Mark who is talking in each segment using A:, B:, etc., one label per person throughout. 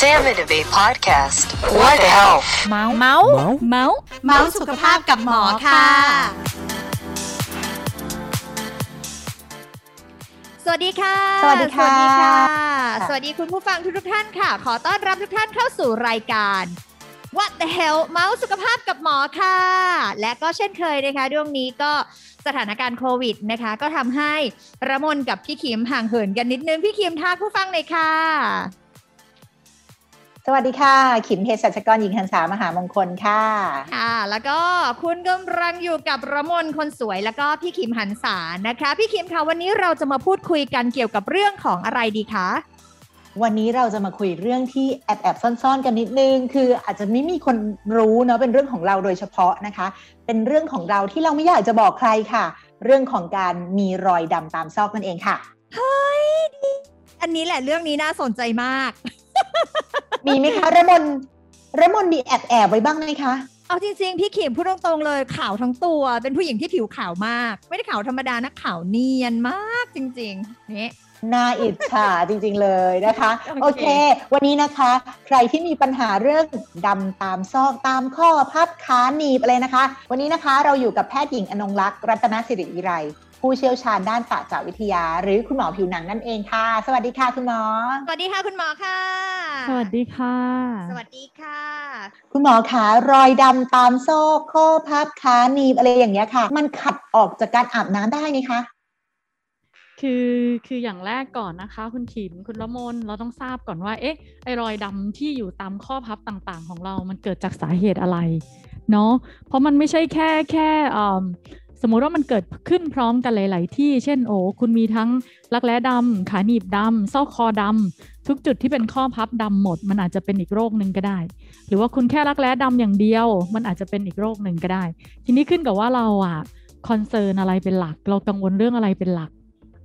A: Sam and Abe podcast. What the health?
B: เมาส์เมาส์เมาส์
C: เมาส์สุขภาพกับหมอค่ะ
B: สวัสดีค่ะ
C: สวัสดีค่ะ
B: สวัสดีค่ะ
C: ค่ะ
B: สวัสดีคุณผู้ฟังทุกๆท่านค่ะ ขอต้อนรับทุกท่านเข้าสู่รายการ What the hell เมาส์สุขภาพกับหมอค่ะ และก็เช่นเคยนะคะดวงนี้ก็สถานการณ์โควิดนะคะ ก็ทำให้ระมนกับพี่คิมห่างเหินกันนิดนึง พี่คิมทักผู้ฟังเลยค่ะ
C: สวัสดีค่ะ ขิมเภสัชกรหญิงหันษามหามงคลค่ะ
B: ค่ะ แล้วก็คุณกำลังอยู่กับระมนคนสวยแล้วก็พี่คิมหันษานะคะ พี่คิมคะวันนี้เราจะมาพูดคุยกันเกี่ยวกับเรื่องของอะไรดีคะ
C: วันนี้เราจะมาคุยเรื่องที่แอบแอบๆซ่อนๆกันนิดนึง คืออาจจะไม่มีคนรู้เนาะเป็นเรื่องของเราโดยเฉพาะนะคะ เป็นเรื่องของเราที่เราไม่อยากจะบอกใครค่ะ เรื่องของการมีรอยดำตามซอกนั่นเองค่ะ
B: อันนี้แหละเรื่องนี้น่าสนใจมาก
C: มีไหมคะระมนระมนมีแอบแอบๆไว้บ้างไหมคะ
B: เอาจริงๆพี่ขิมพูดตรงๆเลยขาวทั้งตัว เป็นผู้หญิงที่ผิวขาวมาก ไม่ได้ขาวธรรมดานะขาวเนียนมากจริงๆนี่
C: น่าอิจฉาจริงๆเลยนะคะ
B: โอเค
C: โอเควันนี้นะคะ ใครที่มีปัญหาเรื่องดำตามซอกตามข้อพับขาหนีบอะไรนะคะ วันนี้นะคะเราอยู่กับแพทย์หญิงอนงรักษ์รัตนสิริวิไร ผู้เชี่ยวชาญด้านปะจาวิทยา หรือคุณหมอผิวหนังนั่นเองค่ะ สวัสดีค่ะคุณหมอ
B: สวัสดีค่ะคุณหมอค่ะ
D: สวัสดีค่ะ
B: สวัสดีค่ะ
C: คุณหมอคะรอยดำตามซอกข้อพับขาหนีบอะไรอย่างเงี้ยค่ะ มันขัดออกจากการอาบน้ำได้ไหมคะ
D: คือคืออย่างแรกก่อนนะคะ คุณขิมคุณละมนเราต้องทราบก่อนว่าเอ๊ะไอรอยดำที่อยู่ตามข้อพับต่างๆ ของเรา มันเกิดจากสาเหตุอะไรเนาะเพราะมันไม่ใช่แค่แค่อ่า สมมุติว่ามันเกิดขึ้นพร้อมกันหลาย ๆ ที่ เช่นโอ้คุณมีทั้งรักแร้ดำขาหนีบดำซอกคอดำทุกจุดที่เป็นข้อพับดำหมด มันอาจจะเป็นอีกโรคหนึ่งก็ได้ หรือว่าคุณแค่รักแร้ดำอย่างเดียว มันอาจจะเป็นอีกโรคหนึ่งก็ได้ ทีนี้ขึ้นกับว่าเราอะ concern อะไรเป็นหลัก เรากังวลเรื่องอะไรเป็นหลัก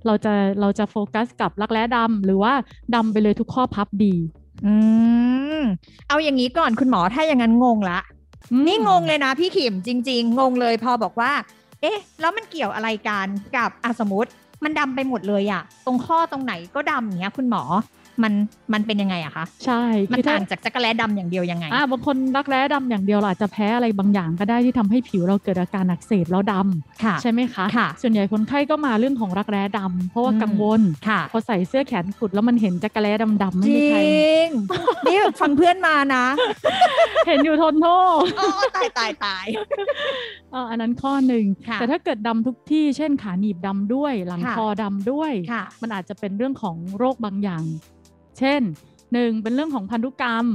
D: เราจะเราจะโฟกัสกับรักแร้ดำหรือว่าดำไปเลยทุกข้อพับดี
B: อืมเอาอย่างนี้ก่อนคุณหมอถ้าอย่างนั้นงงละ
D: อืม
B: นี่งงเลยนะพี่ขิมจริง ๆ งงเลยพอบอกว่า เอ๊ะ แล้วมันเกี่ยวอะไรกันกับอสมมติ มันดำไปหมดเลยอะตรงข้อตรงไหนก็ดำเนี้ยคุณหมอ มันมันเป็นยังไงอะคะ
D: ใช่
B: มัน
D: คือถ้า
B: ต่างจากจักรแล้ดำอย่างเดียวยังไง
D: อ่าบางคนรักแร้ดำอย่างเดียวเราอาจจะแพ้อะไรบางอย่างก็ได้ที่ทำให้ผิวเราเกิดอาการอักเสบแล้วดำ
B: ค่ะ
D: ใช่ไหมคะ
B: ค่ะ
D: ส่วนใหญ่คนไข้ก็มาเรื่องของรักแร้ดำเพราะว่า
B: อืม
D: กังวล
B: ค่ะ
D: พอใส่เสื้อแขนกุดแล้วมันเห็นจักรแร้ดำๆไม่
B: จ
D: มี
B: ริ
D: ใคร
B: งนี่แบบฟังเพื่อนมานะ
D: เห็นอยู่ทนโทษ
B: โอ้ตายตายตาย
D: เอออันนั้นข้อหนึ่ง
B: ค่ะ
D: แต่ถ้าเกิดดำทุกที่เช่นขาหนีบดำด้วย หลัง
B: ค่ะ
D: คอดำด้วย
B: ค่ะ
D: มันอาจจะเป็นเรื่องของโรคบางอย่าง เช่นหนึ่งเป็นเรื่องของพันธุกรรม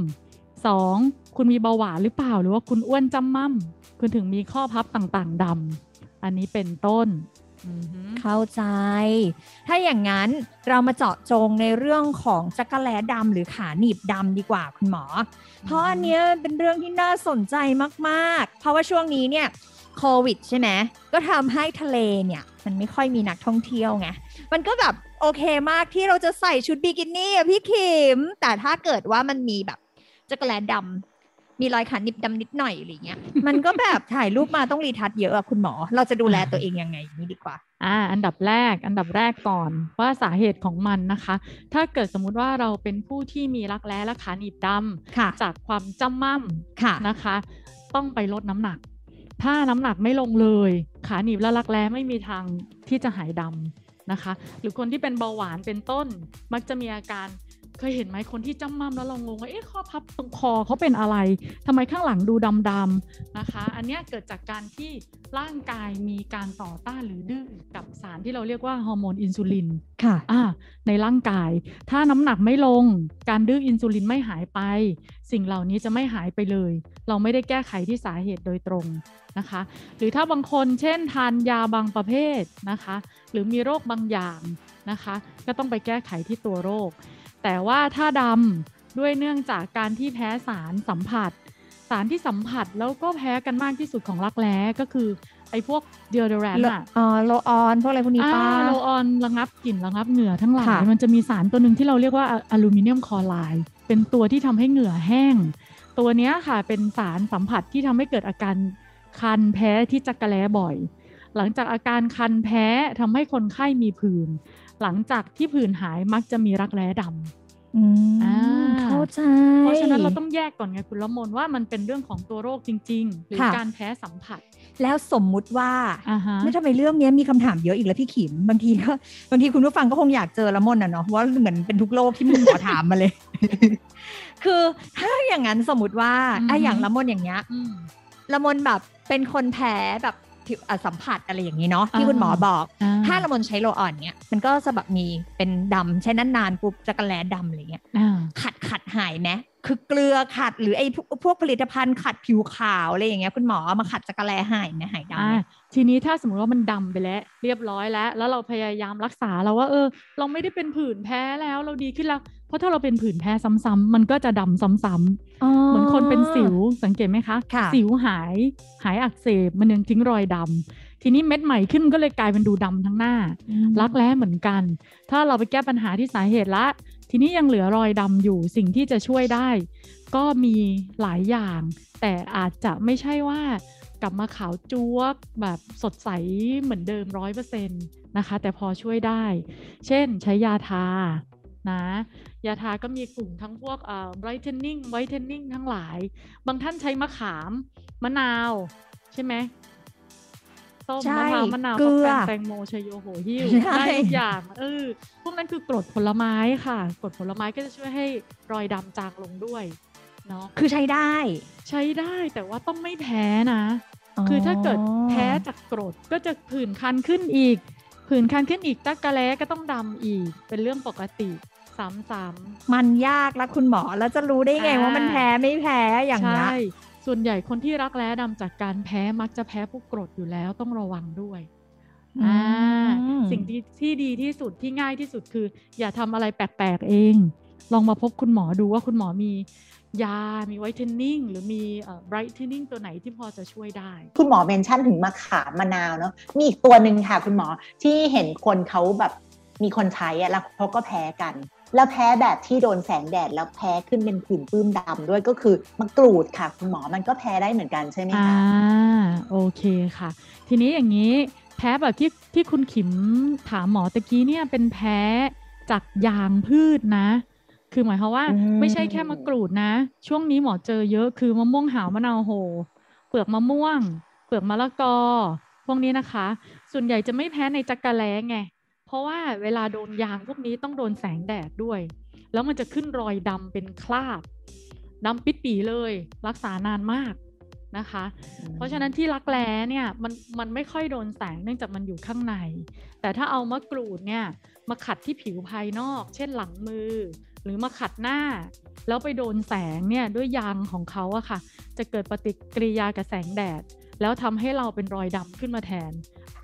D: สองคุณมีเบาหวานหรือเปล่า หรือว่าคุณอ้วนจำมั่มคุณถึงมีข้อพับต่างๆดำอันนี้เป็นต้นอือหือ
B: เข้าใจ ถ้าอย่างนั้นเรามาเจาะจงในเรื่องของจักรแล้ดำหรือขาหนีบดำดีกว่าคุณหมอ เพราะอันเนี้ยเป็นเรื่องที่น่าสนใจมากๆ เพราะว่าช่วงนี้เนี่ยโควิดใช่ไหมก็ทำให้ทะเลเนี่ย มันไม่ค่อยมีนักท่องเที่ยวไงมันก็แบบ โอเคมากที่เราจะใส่ชุดบิกินี่อะพี่ขิม แต่ถ้าเกิดว่ามันมีแบบจักรแลดำมีรอยขาหนิบดำนิดหน่อยอะไรเงี้ย มันก็แบบถ่ายรูปมาต้องรีทัชเยอะอะคุณหมอ เราจะดูแลตัวเองยังไงอย่างนี้ดีกว่า
D: อ่า อันดับแรก อันดับแรกก่อนว่าสาเหตุของมันนะคะ ถ้าเกิดสมมุติว่าเราเป็นผู้ที่มีรักแร้และขาหนีบดำ
B: ค่ะ
D: จากความจำมั่ม
B: ค่ะ
D: นะคะ ต้องไปลดน้ำหนัก ถ้าน้ำหนักไม่ลงเลย ขาหนีบและรักแร้ไม่มีทางที่จะหายดำ นะคะ หรือคนที่เป็นเบาหวานเป็นต้นมักจะมีอาการ เคยเห็นไหมคนที่จำมั่มแล้วเรางงว่าเอ๊ะข้อพับตรงคอเขาเป็นอะไรทำไมข้างหลังดูดำๆนะคะ อันเนี้ยเกิดจากการที่ร่างกายมีการต่อต้านหรือดื้อกับสารที่เราเรียกว่าฮอร์โมนอินซูลิน
B: ค่ะ
D: อ่าในร่างกาย ถ้าน้ำหนักไม่ลง การดื้ออินซูลินไม่หายไป สิ่งเหล่านี้จะไม่หายไปเลย เราไม่ได้แก้ไขที่สาเหตุโดยตรงนะคะ หรือถ้าบางคนเช่นทานยาบางประเภทนะคะ หรือมีโรคบางอย่างนะคะ ก็ต้องไปแก้ไขที่ตัวโรค แต่ว่าถ้าดำด้วยเนื่องจากการที่แพ้สารสัมผัส สารที่สัมผัสแล้วก็แพ้กันมากที่สุดของรักแร้ก็คือไอ้พวกเดียร์แรนอะ
B: อ๋อโลออนพวกอะไรพวกนี้ป้า
D: อ่าโลออนระงับกลิ่นระงับเหงื่อทั้งหลาย
B: ค่ะ
D: มันจะมีสารตัวหนึ่งที่เราเรียกว่าอะลูมิเนียมคลอไรด์เป็นตัวที่ทำให้เหงื่อแห้ง ตัวเนี้ยค่ะเป็นสารสัมผัสที่ทำให้เกิดอาการคันแพ้ที่จักระแล้บ่อย หลังจากอาการคันแพ้ทำให้คนไข้มีผื่น หลังจากที่ผื่นหายมักจะมีรักแร้ดำ
B: อืม
D: อ่า
B: เข้าใจ
D: เพราะฉะนั้นเราต้องแยกก่อนไงคุณละมนว่ามันเป็นเรื่องของตัวโรคจริง ๆ หรือ
B: ค่ะ
D: การแพ้สัมผัส
B: แล้วสมมุติว่า
D: อ่าฮะ
B: ไม่ทำไมเรื่องเนี้ยมีคำถามเยอะอีกแล้วพี่ขิมบางทีก็บางทีคุณผู้ฟังก็คงอยากเจอละมนอะเนาะว่าเหมือนเป็นทุกโลกที่มึงขอถามมาเลย คือถ้าอย่างนั้นสมมติว่าไอ้อย่างละมนอย่างเงี้ย
D: อืม
B: ละมนแบบเป็นคนแพ้แบบผิวอะ สัมผัสอะไรอย่างนี้เนาะที่
D: อ่า
B: คุณหมอบอก
D: อ่
B: ถ้าละมนใช้โลออนเนี้ยมันก็จะแบบมีเป็นดำใช้นานๆปุ๊บจะกระแลดำอะไรเงี้ย
D: อ่า
B: ขัดขัดหายไหมคือเกลือขัดหรือไอ้พวกพวกผลิตภัณฑ์ขัดผิวขาวอะไรอย่างเงี้ยคุณหมอเอามาขัดจะกระแลหายไหมหายดำ
D: อ่า
B: ไหม
D: ทีนี้ถ้าสมมติว่ามันดำไปแล้ว เรียบร้อยแล้ว แล้วเราพยายามรักษาเราว่าเออ เราไม่ได้เป็นผื่นแพ้แล้วเราดีขึ้นแล้วเพ ราะถ้าเราเป็นผื่นแพ้ซ้ำๆมันก็จะดำซ้ำๆเหมือนคนเป็นสิวสังเกตไหมคะ
B: ค่ะ
D: สิวหายหายอักเสบมันยังทิ้งรอยดำทีนี้เม็ดใหม่ขึ้นมันก็เลยกลายเป็นดูดำทั้งหน้า รักแร้เหมือนกัน ถ้าเราไปแก้ปัญหาที่สาเหตุละ ทีนี้ยังเหลือรอยดำอยู่สิ่งที่จะช่วยได้ ก็มีหลายอย่าง แต่อาจจะไม่ใช่ว่ากลับมาขาวจั๊วกแบบสดใสเหมือนเดิมร้อยเปอร์เซ็นต์นะคะ แต่พอช่วยได้ เช่นใช้ยาทา นะ ยาทาก็มีกลุ่มทั้งพวกเอ่อ brightening whitening ทั้งหลาย บางท่านใช้มะขาม มะนาว ใช่ไหมส้ม
B: ใช่
D: มะพร้าวมะนาว
B: เกลือ
D: ฟักแฟงแตงโมชโยโหหิว
B: ใช่
D: ได้ทุกอย่างเออพวกนั้นคือกรดผลไม้ค่ะกรดผลไม้ก็จะช่วยให้รอยดำจางลงด้วยเนาะ
B: คือใช้ได้
D: ใช้ได้แต่ว่าต้องไม่แพ้นะ คือถ้าเกิดแพ้จากกรดก็จะผื่นคันขึ้นอีก ผื่นคันขึ้นอีกตะกะแล้ก็ต้องดำอีกเป็นเรื่องปกติ ซ้ำ
B: มันยากแล้วคุณหมอแล้วจะรู้ได้ไง
D: อ่า
B: ว่ามันแพ้ไม่แพ้อย่าง
D: ๆ
B: เงี้ย
D: ใช่ส่วนใหญ่คนที่รักแร้ดำจากการแพ้มักจะแพ้พวกกรดอยู่แล้วต้องระวังด้วย
B: อื
D: อ่า
B: ม
D: สิ่งที่ที่ดีที่สุดที่ง่ายที่สุดคือ อย่าทำอะไรแปลกๆเอง ลองมาพบคุณหมอดูว่าคุณหมอมียา มีไวท์เทนนิ่งหรือมีเอ่อ brightening ตัวไหนที่พอจะช่วยได้
C: คุณหมอเมนชั่นถึงมะขามมะนาวเนาะ มีอีกตัวหนึ่งค่ะคุณหมอที่เห็นคนเขาแบบมีคนใช้อะแล้วเขาก็แพ้กัน แล้วแพ้แบบที่โดนแสงแดดแล้วแพ้ขึ้นเป็นผื่นปื้มดำด้วยก็คือมะกรูดค่ะ คุณหมอมันก็แพ้ได้เหมือนกันใช่ไหม
D: อ่า
C: คะ
D: โอเคค่ะ ทีนี้อย่างนี้แพ้แบบที่ที่คุณขิมถามหมอตะกี้เนี่ยเป็นแพ้จากยางพืชนะ คือหมายความว่า
C: อืม
D: ไม่ใช่แค่มะกรูดนะ ช่วงนี้หมอเจอเยอะคือมะม่วงหาวมะนาวโห เปลือกมะม่วง เปลือกมะละกอ พวกนี้นะคะ ส่วนใหญ่จะไม่แพ้ในจักระแล้ไงเพ ราะว่าเวลาโดนยางพวกนี้ต้องโดนแสงแดดด้วย แล้วมันจะขึ้นรอยดำเป็นคราบดำปิดปีเลย รักษานานมากนะคะ เพราะฉะนั้นที่รักแร้เนี่ยมันมันไม่ค่อยโดนแสงเนื่องจากมันอยู่ข้างใน แต่ถ้าเอามะกรูดเนี่ยมาขัดที่ผิวภายนอก เช่นหลังมือ หรือมาขัดหน้า แล้วไปโดนแสงเนี่ยด้วยยางของเขาอะค่ะ จะเกิดปฏิกิริยากับแสงแดด แล้วทำให้เราเป็นรอยดำขึ้นมาแทน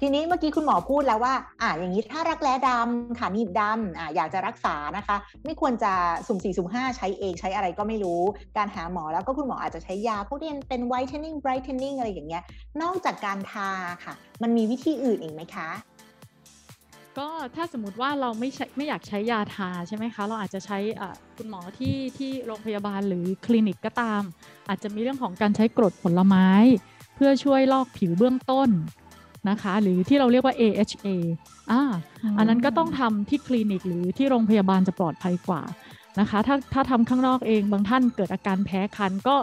C: ทีนี้เมื่อกี้คุณหมอพูดแล้วว่า อ่าอย่างนี้ถ้ารักแร้ดำขาหนีบดำอ่าอยากจะรักษานะคะ ไม่ควรจะสุ่มสี่สุ่มห้าใช้เองใช้อะไรก็ไม่รู้ การหาหมอแล้วก็คุณหมออาจจะใช้ยาพวกที่เป็น whitening brightening อะไรอย่างเงี้ย นอกจากการทาค่ะ มันมีวิธีอื่นอีกไหมคะ
D: ก็ถ้าสมมติว่าเราไม่ใช่ไม่อยากใช้ยาทาใช่ไหมคะ เราอาจจะใช้อะคุณหมอที่ที่โรงพยาบาลหรือคลินิกก็ตาม อาจจะมีเรื่องของการใช้กรดผลไม้ เพื่อช่วยลอกผิวเบื้องต้นนะคะ หรือที่เราเรียกว่า AHA อ่าอันนั้นก็ต้องทำที่คลินิกหรือที่โรงพยาบาลจะปลอดภัยกว่านะคะ ถ้าถ้าทำข้างนอกเองบางท่านเกิดอาการแพ้คันก็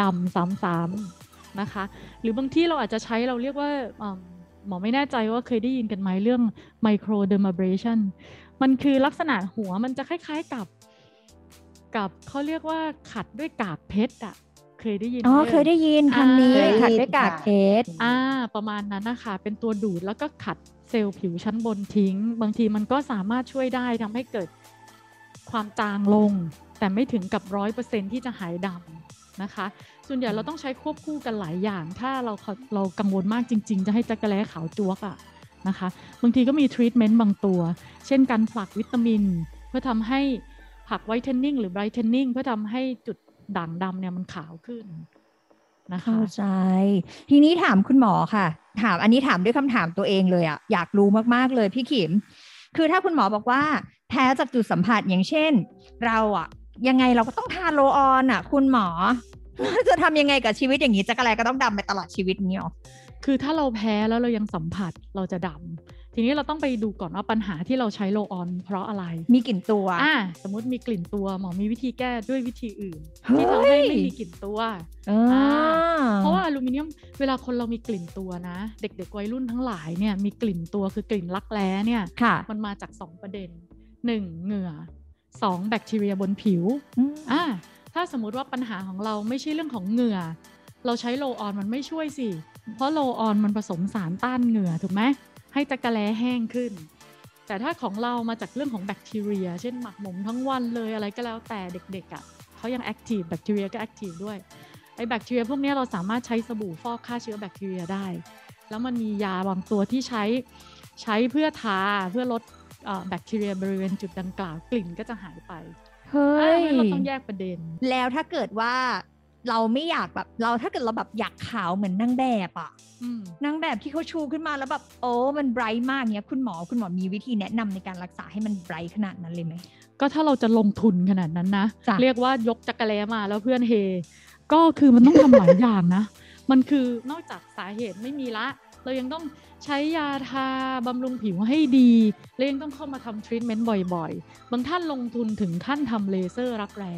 D: ดำซ้ำๆนะคะ หรือบางที่เราอาจจะใช้เราเรียกว่าอืมหมอไม่แน่ใจว่าเคยได้ยินกันไหมเรื่อง microdermabrasion มันคือลักษณะหัวมันจะคล้ายๆกับ กับเขาเรียกว่าขัดด้วยกากเพชรอะ เคยได้ยิน
B: อ๋อ
D: หม
B: เคยได้ยินคำนี้
C: อ่า
B: ขัดด้วยกากเพชร
D: อ่า ประมาณนั้นนะคะเป็นตัวดูดแล้วก็ขัดเซลล์ผิวชั้นบนทิ้ง บางทีมันก็สามารถช่วยได้ทำให้เกิดความจางลง แต่ไม่ถึงกับร้อยเปอร์เซ็นต์ที่จะหายดำนะคะ ส่วนใหญ่เราต้องใช้ควบคู่กันหลายอย่าง ถ้าเราเรากังวลมากจริง ๆ จะให้จั๊กกะแร้ขาวจั๊วะอะนะคะบางทีก็มีทรีทเมนต์บางตัว เช่นการผลักวิตามิน เพื่อทำให้ผลัก whitening หรือ brightening เพื่อทำให้จุด ด่างดำเนี่ยมันขาวขึ้นนะคะ
B: เข้าใจ ทีนี้ถามคุณหมอค่ะ ถามอันนี้ถามด้วยคำถามตัวเองเลยอะอยากรู้มากๆเลยพี่ขิม คือถ้าคุณหมอบอกว่า แพ้จากจุดสัมผัสอย่างเช่น เราอะยังไงเราก็ต้องทานโลออนอะคุณหมอ จะทำยังไงกับชีวิตอย่างนี้จะอะไรก็ต้องดำไปตลอดชีวิตนี้หรอ
D: คือถ้าเราแพ้แล้วเรายังสัมผัสเราจะดำ ทีนี้เราต้องไปดูก่อนว่าปัญหาที่เราใช้โลออน เพราะอะไร
B: มีกลิ่นตัว
D: อ่าสมมติมีกลิ่นตัวหมอมีวิธีแก้ด้วยวิธีอื่น
B: เฮ้ย
D: ที่ทำให้ไม่มีกลิ่นตัว
B: อ่า
D: เพราะว่าอลูมิเนียมเวลาคนเรามีกลิ่นตัวนะ เด็กๆวัยรุ่นทั้งหลายเนี่ยมีกลิ่นตัวคือกลิ่นรักแร้เนี่ย
B: ค่ะ
D: มันมาจาก 2 ประเด็น 1. เหงื่อ 2. แบคทีเรียบนผิว
B: อืม
D: อ่าถ้าสมมุติว่าปัญหาของเราไม่ใช่เรื่องของเหงื่อ เราใช้โลออนมันไม่ช่วยสิ เพราะโลออนมันผสมสารต้านเหงื่อถูกไหม ให้จักระแล้แห้งขึ้น แต่ถ้าของเรามาจากเรื่องของแบคทีเรีย เช่นหมักหมมทั้งวันเลยอะไรก็แล้วแต่เด็กๆอะ่ะเขายังแอคทีฟแบคทีเรียก็แอคทีฟด้วยไอ้แบคทีเรียพวกเนี้ยเราสามารถใช้สบู่ฟอกฆ่าเชื้อแบคทีเรียได้ แล้วมันมียาบางตัวที่ใช้ใช้เพื่อทาเพื่อลดเอ่อแบคทีเรียบริเวณจุดดังกล่าวกลิ่นก็จะหายไป
B: เฮ้
D: อ่ายงั้นเราต้องแยกประเด็น
B: แล้วถ้าเกิดว่า เราไม่อยากแบบเราถ้าเกิดเราแบบอยากขาวเหมือนนางแบบอะ
D: อืม
B: นางแบบที่เขาชูขึ้นมาแล้วแบบโอ้มันไบรท์มากเนี้ยคุณหมอคุณหมอมีวิธีแนะนำในการรักษาให้มันไบรท์ขนาดนั้นเลยไหม
D: ก็ถ้าเราจะลงทุนขนาดนั้นนะ
B: จ้ะ
D: เรียกว่ายกจั๊กกะแร้มาแล้วเพื่อนเฮก็คือมันต้องทำหลายอย่างนะ มันคือนอกจากสาเหตุไม่มีละ เรายังต้องใช้ยาทาบำรุงผิวให้ดี แล้วยังต้องเข้ามาทำทรีทเมนต์บ่อยๆ บางท่านลงทุนถึงขั้นทำเลเซอร์รักแร้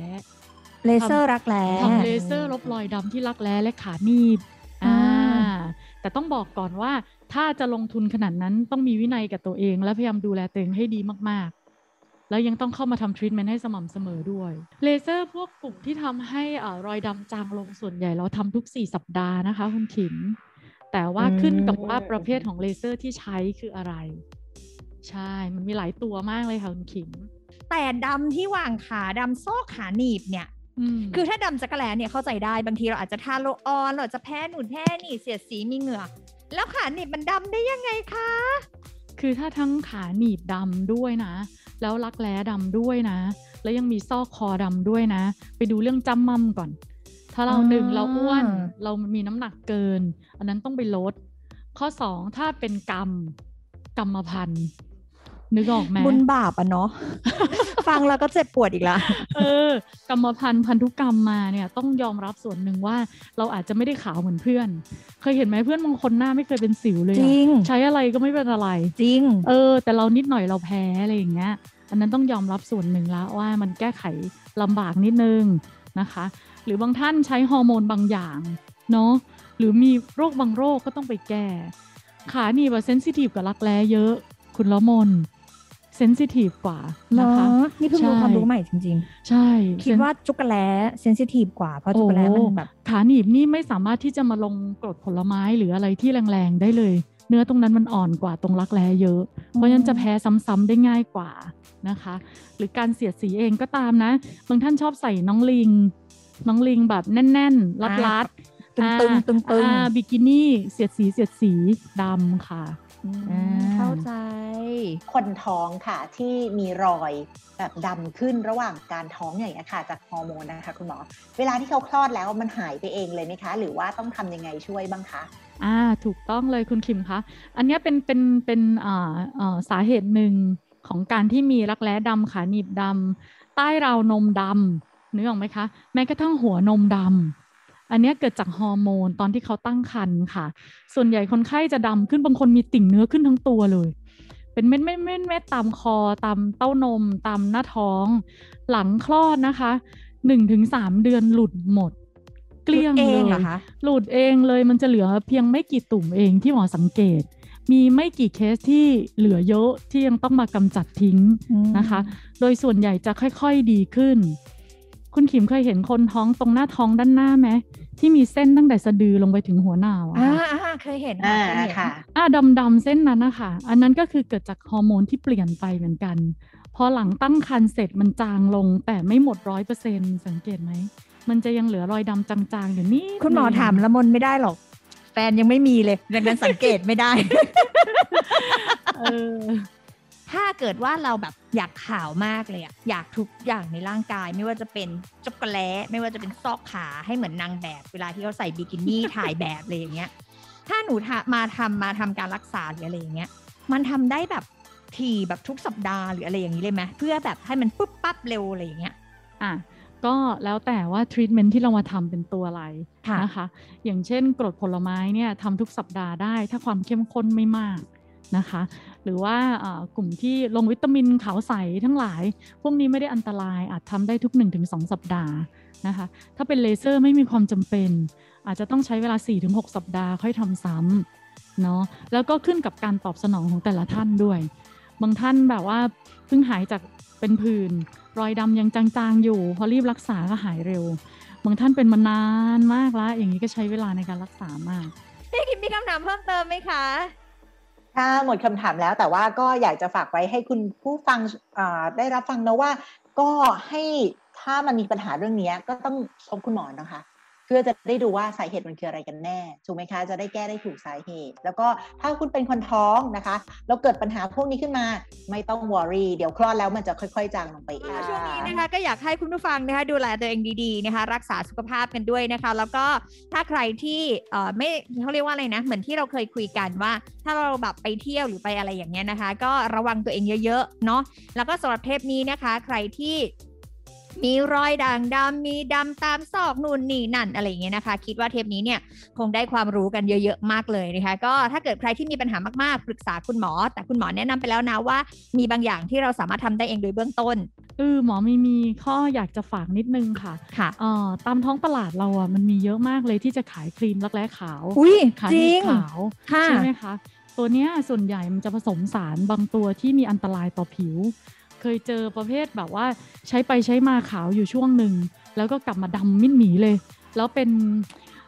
B: เลเซอร์รักแร้
D: ทำเลเซอร์ลบรอยดำที่รักแร้และขาหนีบ
B: อ่า
D: อ่าแต่ต้องบอกก่อนว่าถ้าจะลงทุนขนาดนั้นต้องมีวินัยกับตัวเอง และพยายามดูแลตัวเองให้ดีมากๆ แล้วยังต้องเข้ามาทำทรีทเมนต์ให้สม่ำเสมอด้วย เลเซอร์พวกกลุ่มที่ทำให้อ่ารอยดำจางลงส่วนใหญ่เราทำทุก 4 สัปดาห์นะคะคุณขิม แต่ว่าขึ้นกับว่าประเภทของเลเซอร์ที่ใช้คืออะไร ใช่ มันมีหลายตัวมากเลยค่ะคุณขิม
B: แต่ดำที่หว่างขาดำซอกขาหนีบเนี่ย คือถ้าดำจั๊กกะแร้เนี่ยเข้าใจได้บางทีเราอาจจะทา roll-on เราอาจจะแพ้หนุนแพ้หนีบเสียดสีมีเหงื่อแล้วขาหนีบมันดำได้ยังไงคะ
D: คือถ้าทั้งขาหนีบดำด้วยนะ แล้วรักแร้ดำด้วยนะ แล้วยังมีซอกคอดำด้วยนะ ไปดูเรื่องจำมั่มก่อน ถ้าเรา
B: อ่า
D: หนึ่งเราอ้วน เรามีน้ำหนักเกิน อันนั้นต้องไปลด ข้อสองถ้าเป็นกรรมกรรมพันธุ์นึกออกไหม
B: บุญบาปอะเนาะ ฟังแล้วก็เจ็บปวดอีกละ
D: เออ กรรมพันธุ์พันธุกรรมมาเนี่ย ต้องยอมรับส่วนหนึ่งว่าเราอาจจะไม่ได้ขาวเหมือนเพื่อน เคยเห็นไหมเพื่อนบางคนหน้าไม่เคยเป็นสิวเลย
B: จ
D: อะ
B: ริง
D: ใช้อะไรก็ไม่เป็นอะไร
B: จริง
D: เออ แต่เรานิดหน่อยเราแพ้อะไรอย่างเงี้ย อันนั้นต้องยอมรับส่วนหนึ่งแล้วว่ามันแก้ไขลำบากนิดนึงนะคะ หรือบางท่านใช้ฮอร์โมนบางอย่างเนาะหรือมีโรคบางโรคก็ต้องไปแก้ ขาหนีบเซนซิทีฟกับรักแร้เยอะ คุณละมน เซนซิทีฟกว่า
B: เนา
D: นะคะะ
B: นี่เพิ่งรู้
D: ใช่
B: ความรู้ใหม่จริง
D: ใช่
B: ๆคิดว่าจุกแลเซนซิทีฟกว่าเพราะจุกแลมันแบบ
D: โอ้ขาหนีบนี่ไม่สามารถที่จะมาลงกรดผลไม้หรืออะไรที่แรงๆได้เลย เนื้อตรงนั้นมันอ่อนกว่าตรงรักแร้เยอะ เพราะฉะนั้นจะแพ้ซ้ำๆได้ง่ายกว่านะคะ หรือการเสียดสีเองก็ตามนะบางท่านชอบใส่น้องลิง น้องลิงแบบแน่นๆรัดๆ
B: ตึงตึงตึงตึง
D: อ่าบิกินี่เสียดสีเสียดสีดำค่ะอ่า
B: เข้าใจ
C: คนท้องค่ะที่มีรอยแบบดำขึ้นระหว่างการท้องอย่างเงี้ยค่ะ จากฮอร์โมนนะคะคุณหมอ เวลาที่เขาคลอดแล้วมันหายไปเองเลยไหมคะ หรือว่าต้องทำยังไงช่วยบ้างคะ
D: อ่าถูกต้องเลยคุณคิมคะอันเนี้ยเป็นเป็นเป็นอ่าอ่าสาเหตุหนึ่งของการที่มีรักแร้ดำขาหนีบดำใต้ราวนมดำนึกออกไหมคะ แม้กระทั่งหัวนมดำ อันเนี้ยเกิดจากฮอร์โมนตอนที่เขาตั้งครรภ์ค่ะ ส่วนใหญ่คนไข้จะดำขึ้นบางคนมีติ่งเนื้อขึ้นทั้งตัวเลย เป็นเม็ดเม็ดเม็ดเม็ดตามคอตามเต้านม ตามหน้าท้อง หลังคลอดนะคะหนึ่งถึงสามเดือนหลุดหมด เกลี้ยง
B: เอง
D: เลย
B: เหรอคะ
D: หลุดเองเลยมันจะเหลือเพียงไม่กี่ตุ่มเองที่หมอสังเกตมีไม่กี่เคสที่เหลือเยอะที่ยังต้องมากำจัดทิ้งนะคะ โดยส่วนใหญ่จะค่อยๆดีขึ้น คุณขิมเคยเห็นคนท้องตรงหน้าท้องด้านหน้าไหม ที่มีเส้นตั้งแต่สะดือลงไปถึงหัวหนาวอะ
B: อ่า
D: ค่ะ
B: อ่าเคยเห็น
C: อ่า
B: เคยเห็น
C: ค่ะ
D: อ่าดำๆเส้นนั้นนะคะอันนั้นก็คือเกิดจากฮอร์โมนที่เปลี่ยนไปเหมือนกัน พอหลังตั้งครรภ์เสร็จมันจางลงแต่ไม่หมดร้อยเปอร์เซ็นสังเกตไหม มันจะยังเหลือรอยดำจางๆอยู่นี่
B: คุณหมอถามละมนไม่ได้หรอก แฟนยังไม่มีเลยดังนั้นสังเกตไม่ได้
D: เออ
B: ถ้าเกิดว่าเราแบบอยากขาวมากเลยอะอยากทุกอย่างในร่างกาย ไม่ว่าจะเป็นจั๊กกะแร้ไม่ว่าจะเป็นซอกขาให้เหมือนนางแบบ เวลาที่เขาใส่บิกินี่ถ่ายแบบอะไรอย่างเงี้ย ถ้าหนูจะมาทำมาทำการรักษาหรืออะไรอย่างเงี้ย มันทำได้แบบทีแบบทุกสัปดาห์หรืออะไรอย่างนี้เลยไหมเพื่อแบบให้มันปุ๊บปั๊บเร็วอะไรอย่างเงี้ย
D: อะก็แล้วแต่ว่าทรีทเมนที่เรามาทำเป็นตัวอะไร
B: ค่ะ
D: นะคะ อย่างเช่นกรดผลไม้เนี่ยทำทุกสัปดาห์ได้ ถ้าความเข้มข้นไม่มากนะคะ หรือว่ากลุ่มที่ลงวิตามินขาวใสทั้งหลาย พวกนี้ไม่ได้อันตรายอาจทำได้ทุก 1-2 สัปดาห์นะคะถ้าเป็นเลเซอร์ไม่มีความจำเป็น อาจจะต้องใช้เวลา 4-6 สัปดาห์ค่อยทำซ้ำเนาะแล้วก็ขึ้นกับการตอบสนองของแต่ละท่านด้วย บางท่านแบบว่าเพิ่งหายจากเป็นผื่นรอยดำยังจางๆอยู่ พอรีบรักษาก็หายเร็ว บางท่านเป็นมานานมากแล้ว อย่างนี้ก็ใช้เวลาในการรักษามาก
B: พี่คิมมีคำถามเพิ่มเติมไหมคะ
C: ค่ะหมดคำถามแล้วแต่ว่าก็อยากจะฝากไว้ให้คุณผู้ฟังได้รับฟังนะว่า ก็ให้ถ้ามันมีปัญหาเรื่องนี้ก็ต้องพบคุณหมอนะคะ เพื่อจะได้ดูว่าสาเหตุมันคืออะไรกันแน่ถูกไหมคะ จะได้แก้ได้ถูกสาเหตุ แล้วก็ถ้าคุณเป็นคนท้องนะคะแล้วเกิดปัญหาพวกนี้ขึ้นมา ไม่ต้องวอรี่เดี๋ยวคลอดแล้วมันจะค่อย ๆ จางลงไปเอง
B: ช่วงนี้นะคะก็อยากให้คุณผู้ฟังนะคะดูแลตัวเองดีๆนะคะ รักษาสุขภาพกันด้วยนะคะ แล้วก็ถ้าใครที่เอ่อไม่เขาเรียกว่าอะไรนะ เหมือนที่เราเคยคุยกันว่า ถ้าเราแบบไปเที่ยวหรือไปอะไรอย่างเงี้ยนะคะ ก็ระวังตัวเองเยอะๆเนาะแล้วก็สำหรับเทปนี้นะคะ ใครที่ มีรอยด่างดำมีดำตามซอกนู่นนี่นั่นอะไรอย่างเงี้ยนะคะ คิดว่าเทปนี้เนี่ยคงได้ความรู้กันเยอะๆมากเลยนะคะก็ถ้าเกิดใครที่มีปัญหามากๆ ปรึกษาคุณหมอ แต่คุณหมอแนะนำไปแล้วนะว่า มีบางอย่างที่เราสามารถทำได้เองโดยเบื้องต้น
D: เออหมอมีมีข้ออยากจะฝากนิดนึงค่ะ
B: ค่ะ
D: เอ่อตามท้องตลาดเราอะมันมีเยอะมากเลยที่จะขายครีมรักแร้ขาว
B: อุ้ย
D: ขา
B: จ
D: หนี
B: ริ
D: บ
B: ง
D: ขาว
B: ค่ะ
D: ใช่ไหมคะตัวเนี้ยส่วนใหญ่มันจะผสมสารบางตัวที่มีอันตรายต่อผิว เคยเจอประเภทแบบว่าใช้ไปใช้มาขาวอยู่ช่วงหนึ่ง แล้วก็กลับมาดำมิดหมีเลย แล้วเป็น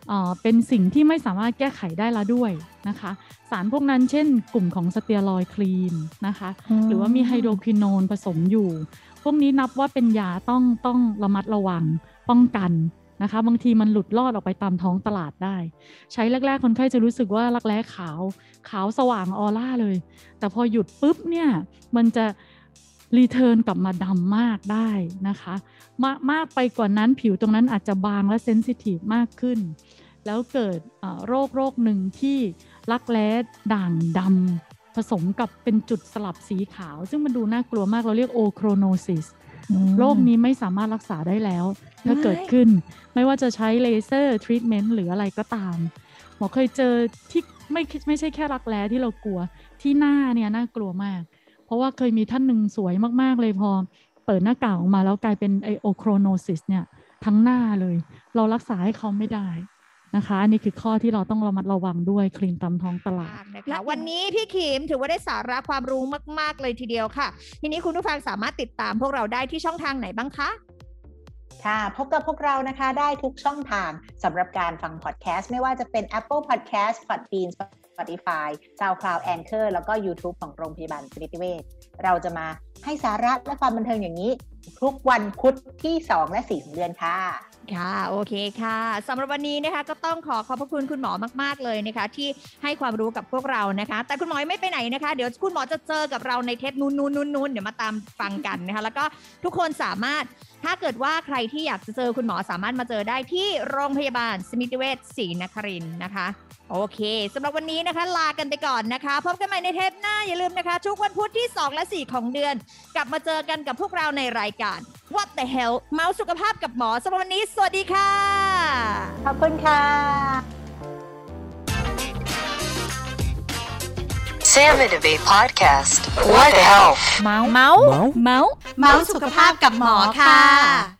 D: เอ่อเป็นสิ่งที่ไม่สามารถแก้ไขได้ละด้วยนะคะ สารพวกนั้นเช่น กลุ่มของสเตียรอยด์ครีมนะคะ หรือว่ามี hydroquinone ผสมอยู่ พวกนี้นับว่าเป็นยาต้องต้องระมัดระวังป้องกันนะคะ บางทีมันหลุดลอดออกไปตามท้องตลาดได้ ใช้แรก ๆ คนไข้จะรู้สึกว่ารักแร้ขาว ขาวสว่างออร่าเลย แต่พอหยุดปุ๊บเนี่ยมันจะ return กลับมาดำมากได้นะคะมากมากไปกว่านั้นผิวตรงนั้นอาจจะบางและ sensitive มากขึ้น แล้วเกิดเอ่อโรคโรคหนึ่งที่รักแร้ด่างดำผสมกับเป็นจุดสลับสีขาว ซึ่งมันดูน่ากลัวมากเราเรียก ochronosis โรคนี้ไม่สามารถรักษาได้แล้ว ถ้า
B: มัน
D: เกิดขึ้น ไม่ว่าจะใช้เลเซอร์ทรีทเมนต์หรืออะไรก็ตามหมอเคยเจอที่ไม่ไม่ใช่แค่รักแร้ที่เรากลัวที่หน้าเนี่ยน่ากลัวมาก เพราะว่าเคยมีท่านหนึ่งสวยมาก ๆ เลยพอ เปิดหน้ากากออกมาแล้วกลายเป็นไอ ochronosis เนี่ยทั้งหน้าเลย เรารักษาให้เขาไม่ได้นะคะ อันนี้คือข้อที่เราต้องระมัดระวังด้วยครีมตามท้องตลาด
B: นะคะวันนี้พี่ขิมถือว่าได้สาระความรู้มาก ๆ เลยทีเดียวค่ะ ทีนี้คุณผู้ฟังสามารถติดตามพวกเราได้ที่ช่องทางไหนบ้างคะ
C: ค่ะพบกับพวกเรานะคะได้ทุกช่องทางสำหรับการฟังพอดแคสต์ ไม่ว่าจะเป็น Apple Podcast Podbean Spotify SoundCloud Anchor แล้วก็ YouTube ของโรงพยาบาลสมิติเวชเราจะมาให้สาระและความบันเทิงอย่างนี้ ทุกวันพุธที่ 2 และ 4 ของเดือนค่ะ
B: ค่ะ โอเคค่ะสำหรับวันนี้นะคะก็ต้องขอขอบพระคุณคุณหมอมาก ๆ เลยนะคะ ที่ให้ความรู้กับพวกเรานะคะ แต่คุณหมอไม่ไปไหนนะคะ เดี๋ยวคุณหมอจะเจอกับเราในเทปนู้นนู้นนู้นนู้นเดี๋ยวมาตามฟังกันนะคะ แล้วก็ทุกคนสามารถถ้าเกิดว่าใครที่อยากจะเจอคุณหมอสามารถมาเจอได้ที่โรงพยาบาลสมิติเวชศรีนครินนะคะ โอเคสำหรับวันนี้นะคะ ลากันไปก่อนนะคะ พบกันใหม่ในเทปหน้าอย่าลืมนะคะทุกวันพุธที่ 2 และ 4 ของเดือน กลับมาเจอกันกับพวกเราในรายการ What the hell เมาส์สุขภาพกับหมอสำหรับวันนี้ สวัสดีค่ะ
C: ขอบคุณค่ะ
A: Salmon Debate Podcast. What the health?
B: เมาส์เมาส์เมาส์
E: เมาส์สุขภาพกับหมอค่ะ